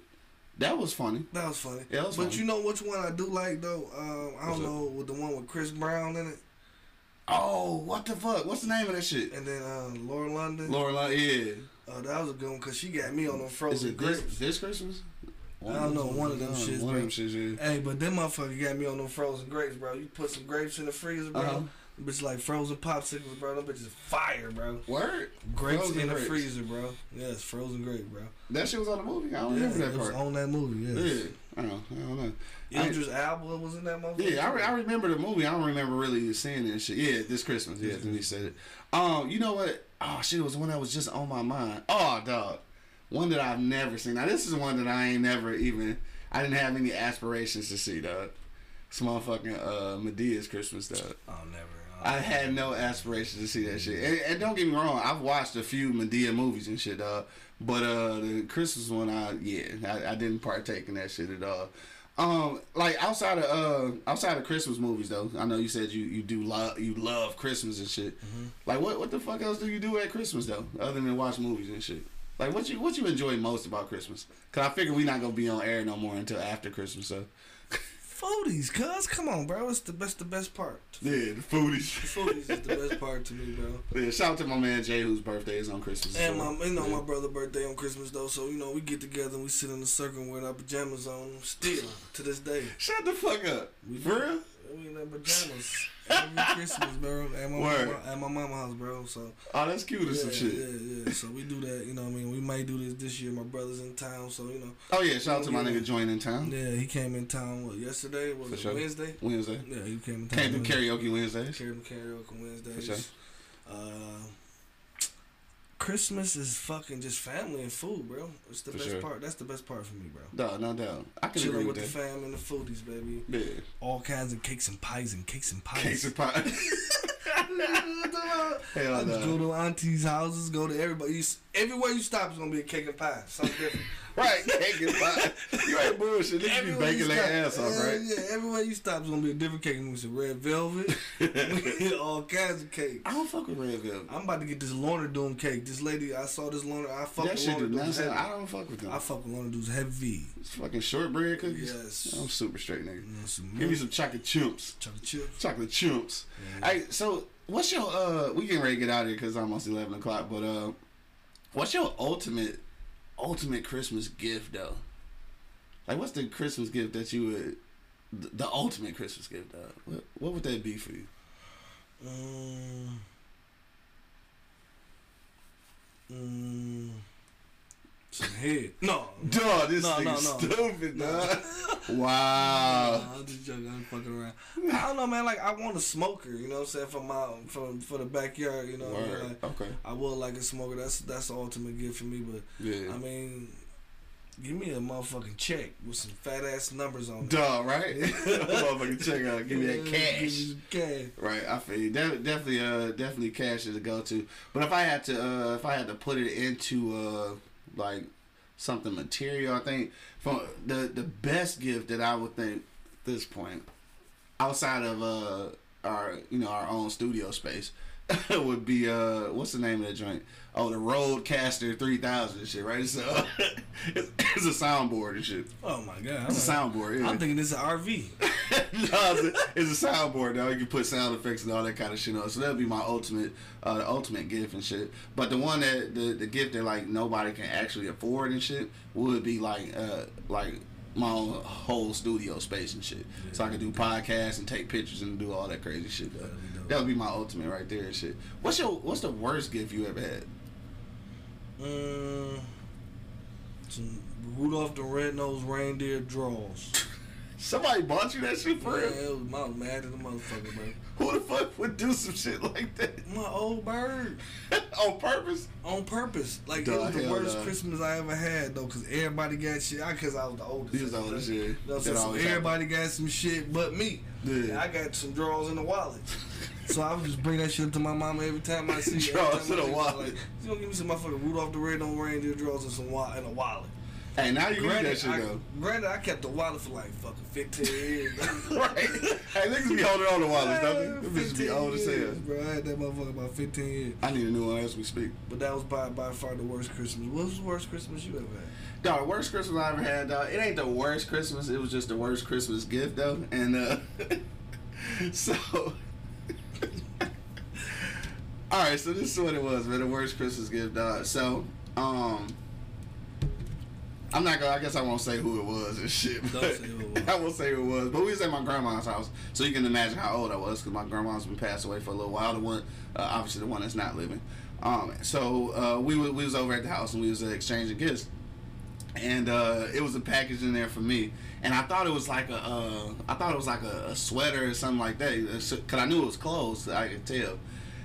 That was funny. That was funny. Yeah, that was but funny. you know which one I do like though? Um, I What's don't know with the one with Chris Brown in it, Oh, what the fuck? What's the name of that shit? and then uh, Laura London. Laura, Lon- yeah. Oh, that was a good one because she got me on them Is frozen it this, grapes. this Christmas? I don't know, one of them Uh, shits, One of them shits, yeah. Hey, but them motherfucker got me on them frozen grapes, bro. You put some grapes in the freezer, bro. Uh-huh. Bitch like frozen popsicles, bro. That bitch is fire, bro. Word? Grapes Frozen in the grapes. freezer, bro. Yeah, it's frozen grape, bro. That shit was on the movie. I don't Yeah, remember that it was part. on that movie. Yes. Yeah. I don't know. I don't know. Idris Elba was in that movie. Yeah, I, re- I remember the movie. I don't remember really seeing and shit. Yeah, this Christmas. Yeah, when he said it. Um, you know what? Oh shit, it was one that was just on my mind. Oh dog, one that I've never seen. Now this is one that I ain't never even. I didn't have any aspirations to see, dog. It's motherfucking uh, Madea's Christmas, dog. Oh, never. I had no aspirations to see that shit. And, and don't get me wrong, I've watched a few Madea movies and shit, dog. But uh, the Christmas one, I yeah, I, I didn't partake in that shit at all. Um, like outside of uh outside of Christmas movies though, I know you said you you do love you love Christmas and shit. Mm-hmm. Like what what the fuck else do you do at Christmas though, other than watch movies and shit? Like what you what you enjoy most about Christmas? Cause I figure we not gonna be on air no more until after Christmas. So Foodies, cuz come on, bro. It's the best, the best part. yeah, the foodies. Foodies is the best part to me, bro. Yeah, shout out to my man Jay whose birthday is on Christmas. And as my, you know, Yeah. my brother' birthday on Christmas though, so you know we get together and we sit in the circle with our pajamas on. Still to this day, Shut the fuck up. We For real? we in our pajamas every Christmas, bro. At my mama, at my mama house, bro. So Oh, that's cute or yeah, some shit. yeah, yeah. So we do that. You know, what I mean, we might do this this year. My brother's in town, so you know. Oh yeah, shout out to my nigga Join in town. Yeah, he came in town. What yesterday? Was For it sure. Wednesday? Wednesday. Yeah, he came in town. Can't do karaoke Wednesdays. Karaoke, karaoke Wednesdays. For sure. Uh, Christmas is fucking just family and food, bro. It's the For best sure. part. That's the best part for me, bro. No, no doubt. I can agree Chilling with with the fam and the foodies, baby. Yeah. All kinds of cakes and pies and cakes and pies. Cakes and pie. Hell I just no. go to aunties' houses, go to everybody. Everywhere you stop is gonna be a cake and pie. Something different. Right, cake and pie. You ain't bullshit. Niggas be baking their stop- ass off, yeah, right? Yeah, everywhere you stop is gonna be a different cake. We some red velvet, all kinds of cake. I don't fuck with red velvet. I'm about to get this Lorna Doone cake. This lady, I saw this Lorna. I fuck That with Lorna Doone's heavy. I don't fuck with them. I fuck with Lorna Doone's heavy. It's fucking shortbread cookies. Yes. I'm super straight, nigga. Some Give me some chocolate chimps. chocolate chips. Chocolate chimps. Hey, so what's your uh? We getting ready to get out of here because it's almost eleven o'clock. But uh, what's your ultimate, ultimate Christmas gift though? Like, what's the Christmas gift that you would, the, the ultimate Christmas gift though? What, what would that be for you? Mm. Mm. Some head. No. Dog, this No, nigga no, no. stupid, No. dog. wow. Nah, I'm just joking. I'm fucking around. I don't know, man. Like I want a smoker. You know what I'm saying for my for for the backyard. You know, what I mean? Word. like, Okay. I would like a smoker. That's that's the ultimate gift for me. But Yeah. I mean, give me a motherfucking check with some fat ass numbers on it. Dog, right? Motherfucking check out. Give me that cash. Give me some cash. Right, I feel you. De- definitely, uh, definitely cash is a go to. But if I had to, uh, if I had to put it into, uh, like something material, I think. From the the best gift that I would think at this point, outside of uh our you know our own studio space, would be uh what's the name of that joint? Oh, the RODECaster three thousand shit, right? So it's, it's a soundboard and shit. Oh my god. It's a soundboard. Yeah. I'm thinking it's an RV. no, it's a, it's a soundboard now. You can put sound effects and all that kind of shit on. So that'd be my ultimate, uh, the ultimate gift and shit. But the one that the, the gift that like nobody can actually afford and shit would be like uh like my own whole studio space and shit. So I can do podcasts and take pictures and do all that crazy shit. Though. That'd be dope. That would be my ultimate right there and shit. What's your what's the worst gift you ever had? Mm, some Rudolph the Red-Nosed Reindeer draws. Somebody bought you that shit for Man, real? it was my mad at the motherfucker, bro. Who the fuck would do some shit like that My old bird. on purpose? On purpose. Like, it was the worst nah. Christmas I ever had, though, because everybody got shit. I Because I was the oldest. You was the oldest, yeah. You know what I'm That saying? So everybody got some shit but me. Yeah. I got some drawers in the wallet. So I would just bring that shit up to my mama every time I see Drawers time in the wallet. Like, you gonna give me some motherfucking Rudolph the Red-Nosed Reindeer drawers and some wa- and a wallet. Hey, now you need that shit I, though. granted, I kept the wallet for like fucking 15 years. right. Hey, niggas be holding on to wallets, don't they? Man, Them bitches be 15 old as hell. Bro, I had that motherfucker about 15 years. I need a new one as we speak. But that was by by far the worst Christmas. What was the worst Christmas you ever had? Dog, worst Christmas I ever had, dog. It ain't the worst Christmas. It was just the worst Christmas gift, though. And uh, so, all right. So this is what it was, man. The worst Christmas gift, dog. So, um, I'm not gonna. I guess I won't say who it was and shit. Don't but- say who it was. I won't say who it was. But we was at my grandma's house, so you can imagine how old I was because my grandma's been passed away for a little while. The one, uh, obviously, the one that's not living. Um, so uh, we wa- we was over at the house and we was uh, exchanging gifts and uh, it was a package in there for me. And I thought it was like a, uh, I thought it was like a, a sweater or something like that, cause I knew it was clothes. I could tell.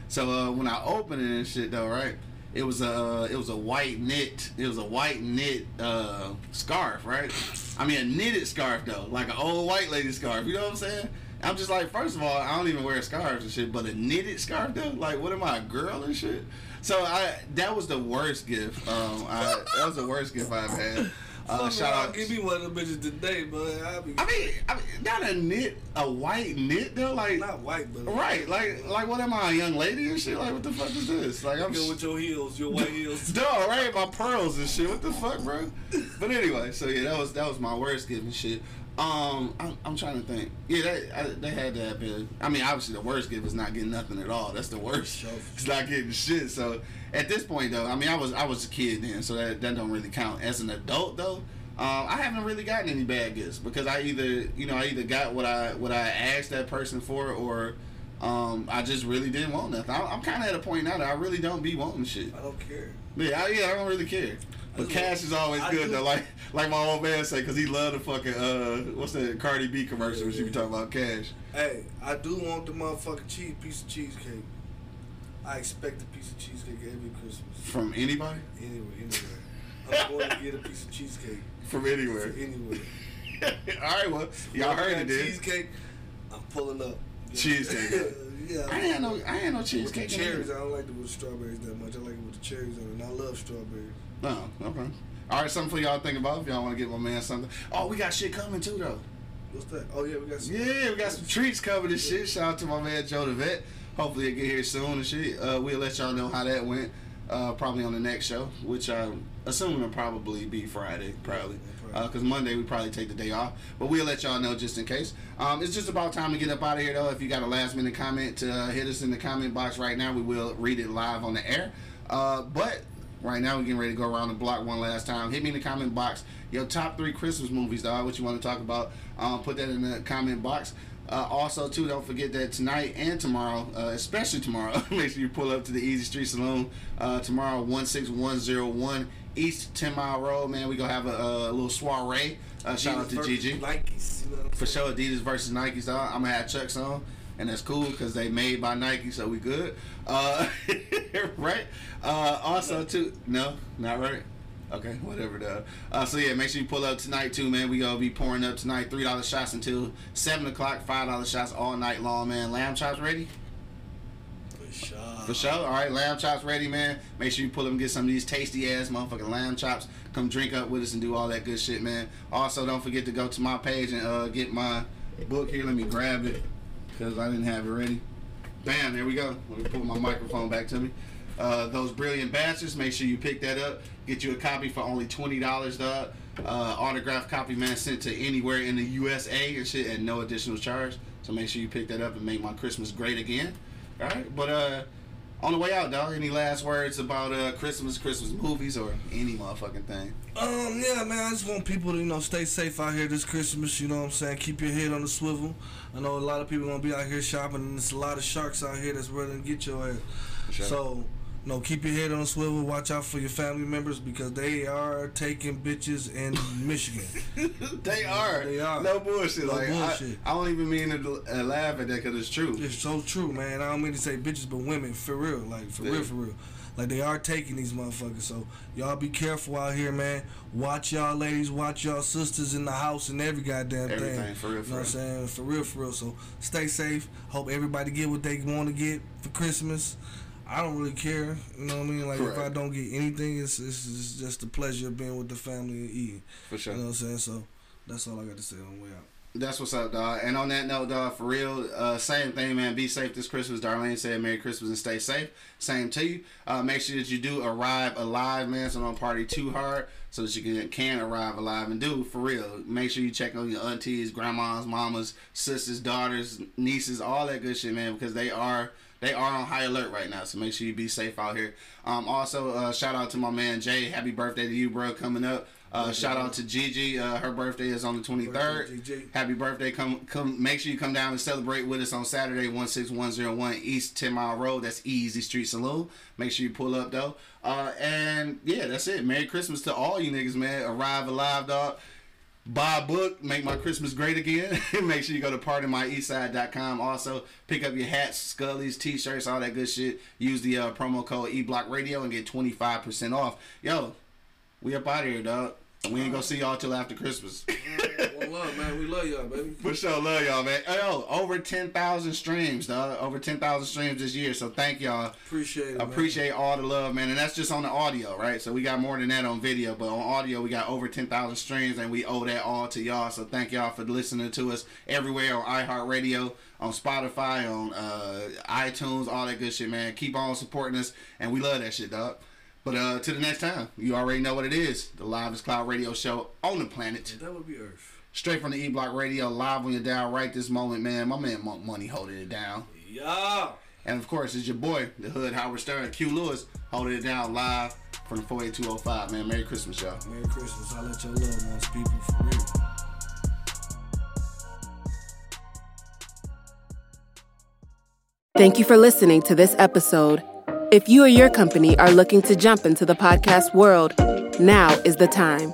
So uh, when I opened it and shit though, right? It was a, it was a white knit, it was a white knit uh, scarf, right? I mean a knitted scarf though, like an old white lady scarf. You know what I'm saying? I'm just like, first of all, I don't even wear scarves and shit, but a knitted scarf though, like, what am I, a girl and shit? So I, that was the worst gift. Um, I, that was the worst gift I've had. Uh, shout out. Give me one of the bitches today, but I be I mean, I mean, not a knit, a white knit though. Like, not white, but right? Like, like what am I, a young lady and shit? Like, what the fuck is this? Like, I'm Go with your heels, your white heels. Duh, right? My pearls and shit. What the fuck, bro? But anyway, so yeah, that was that was my worst gift shit. Um, I'm, I'm trying to think. Yeah, they I, they had to have been. I mean, obviously the worst gift is not getting nothing at all. That's the worst. It's not getting shit. So at this point though, I mean, I was I was a kid then, so that that don't really count. As an adult though, um, I haven't really gotten any bad gifts because I either you know I either got what I what I asked that person for or. Um, I just really didn't want nothing. I, I'm kind of at a point now that I really don't be wanting shit. I don't care. Yeah, I, yeah, I don't really care. But cash is always I good do- though. Like like my old man say, cause he loved the fucking uh, what's that Cardi B commercial when she be talking about cash. Hey, I do want the motherfucking cheese piece of cheesecake. I expect a piece of cheesecake every Christmas. From anybody? Anywhere, anywhere. I'm going to get a piece of cheesecake From anywhere. anywhere. All right, well, y'all heard it, did. Cheesecake, I'm pulling up. Cheesecake. yeah. I ain't had no, I ain't no the cheesecake. cherries. I don't like it with strawberries that much. I like it with the cherries on it. And I love strawberries. No, okay. All right, something for y'all to think about if y'all want to get my man something. Oh, we got shit coming too though. What's that? Oh yeah, we got some. Yeah, we got some treats coming and shit. Shout out to my man Joe the Vet. Hopefully it get here soon and shit. Uh, we'll let y'all know how that went. Uh, probably on the next show, which I'm assuming will probably be Friday, probably. Because Monday we probably take the day off, but we'll let y'all know just in case. Um, it's just about time to get up out of here though. If you got a last minute comment to uh, hit us in the comment box right now, we will read it live on the air. Uh, but right now we're getting ready to go around the block one last time. Hit me in the comment box. Your top three Christmas movies, dog. What you want to talk about? Um, put that in the comment box. Uh, also, too, don't forget that tonight and tomorrow, uh, especially tomorrow, make sure you pull up to the Easy Street Saloon uh, tomorrow, 16101 East 10 Mile Road. Man, we going to have a, a little soiree. Uh, shout out to Gigi. Nikes. You know For sure, Adidas versus Nike's dog. I'm gonna have Chucks on, and that's cool because they made by Nike, so we good. Uh, right? Uh, also, too, no, not right. Okay, whatever. Though. Uh, so yeah, make sure you pull up tonight too, man. We gonna be pouring up tonight. Three dollar shots until seven o'clock. Five dollar shots all night long, man. Lamb chops ready. For sure. For sure. All right, lamb chops ready, man. Make sure you pull up and get some of these tasty ass motherfucking lamb chops. Come drink up with us and do all that good shit, man. Also, don't forget to go to my page and uh, get my book here. Let me grab it because I didn't have it ready. Bam, there we go. Let me pull my microphone back to me. Uh, those brilliant bastards. Make sure you pick that up. Get you a copy for only twenty dollars, dog. Uh, autographed copy, man, sent to anywhere in the USA and shit at no additional charge. So make sure you pick that up and make my Christmas great again. All right, but uh, on the way out, dog. Any last words about uh Christmas, Christmas movies, or any motherfucking thing? Um, yeah, man, I just want people to, you know, stay safe out here this Christmas, you know what I'm saying? Keep your head on the swivel. I know a lot of people gonna be out here shopping, and there's a lot of sharks out here that's ready to get your ass. sure. So, you know, keep your head on swivel. Watch out for your family members because they are taking bitches in Michigan. they are. They are. No bullshit. No like I- bullshit. I, don't even mean to uh, laugh at that because it's true. It's so true, man. I don't mean to say bitches, but women, for real, like for Yeah. real, for real. Like they are taking these motherfuckers. So y'all be careful out here, man. Watch y'all ladies, watch y'all sisters in the house and every goddamn Everything, thing. for real, You for know what I'm saying? For real, for real. So stay safe. Hope everybody get what they want to get for Christmas. I don't really care. You know what I mean? Like if I don't get anything, it's, it's, it's just the pleasure of being with the family and eating. For sure. You know what I'm saying? So that's all I got to say on the way out. That's what's up, dog. And on that note, dog, for real, uh, same thing, man. Be safe this Christmas. Darlene said, Merry Christmas and stay safe. Same to you. Uh, make sure that you do arrive alive, man, so don't party too hard so that you can, can arrive alive. And do, for real, make sure you check on your aunties, grandmas, mamas, sisters, daughters, nieces, all that good shit, man, because they are they are on high alert right now. So make sure you be safe out here. Um, also, uh, shout out to my man Jay. Happy birthday to you, bro, coming up. Uh, shout out to Gigi. Uh, her birthday is on the 23rd. Birthday, Happy birthday. Come come make sure you come down and celebrate with us on Saturday, 16101 East 10 Mile Road. That's Easy Street Saloon. Make sure you pull up though. Uh and yeah, that's it. Merry Christmas to all you niggas, man. Arrive alive, dog. Buy a book, make my Christmas great again. make sure you go to pardonmyeastside.com. Also, pick up your hats, scullies, t-shirts, all that good shit. Use the uh, promo code eBlockRadio and get 25% off. Yo, we up out of here, dog. We ain't gonna see y'all till after Christmas. Love. man. We love y'all, baby. For sure, love y'all, man. Yo, over ten thousand streams, dog. Over ten thousand streams this year. So thank y'all. Appreciate it. Man. Appreciate all the love, man. And that's just on the audio, right? So we got more than that on video, but on audio we got over ten thousand streams, and we owe that all to y'all. So thank y'all for listening to us everywhere on iHeartRadio, on Spotify, on uh, iTunes, all that good shit, man. Keep on supporting us, and we love that shit, dog. But uh, to the next time, you already know what it is. The Live Cloud Radio Show on the planet. That would be Earth. Straight from the E Block Radio, live on your dial right this moment, man. My man Monk Money holding it down. Yeah. And of course, it's your boy, the Hood Howard Stern, Q Lewis, holding it down live from the 48205, man. Merry Christmas, y'all. Merry Christmas. I let your loved ones people for real. Thank you for listening to this episode. If you or your company are looking to jump into the podcast world, now is the time.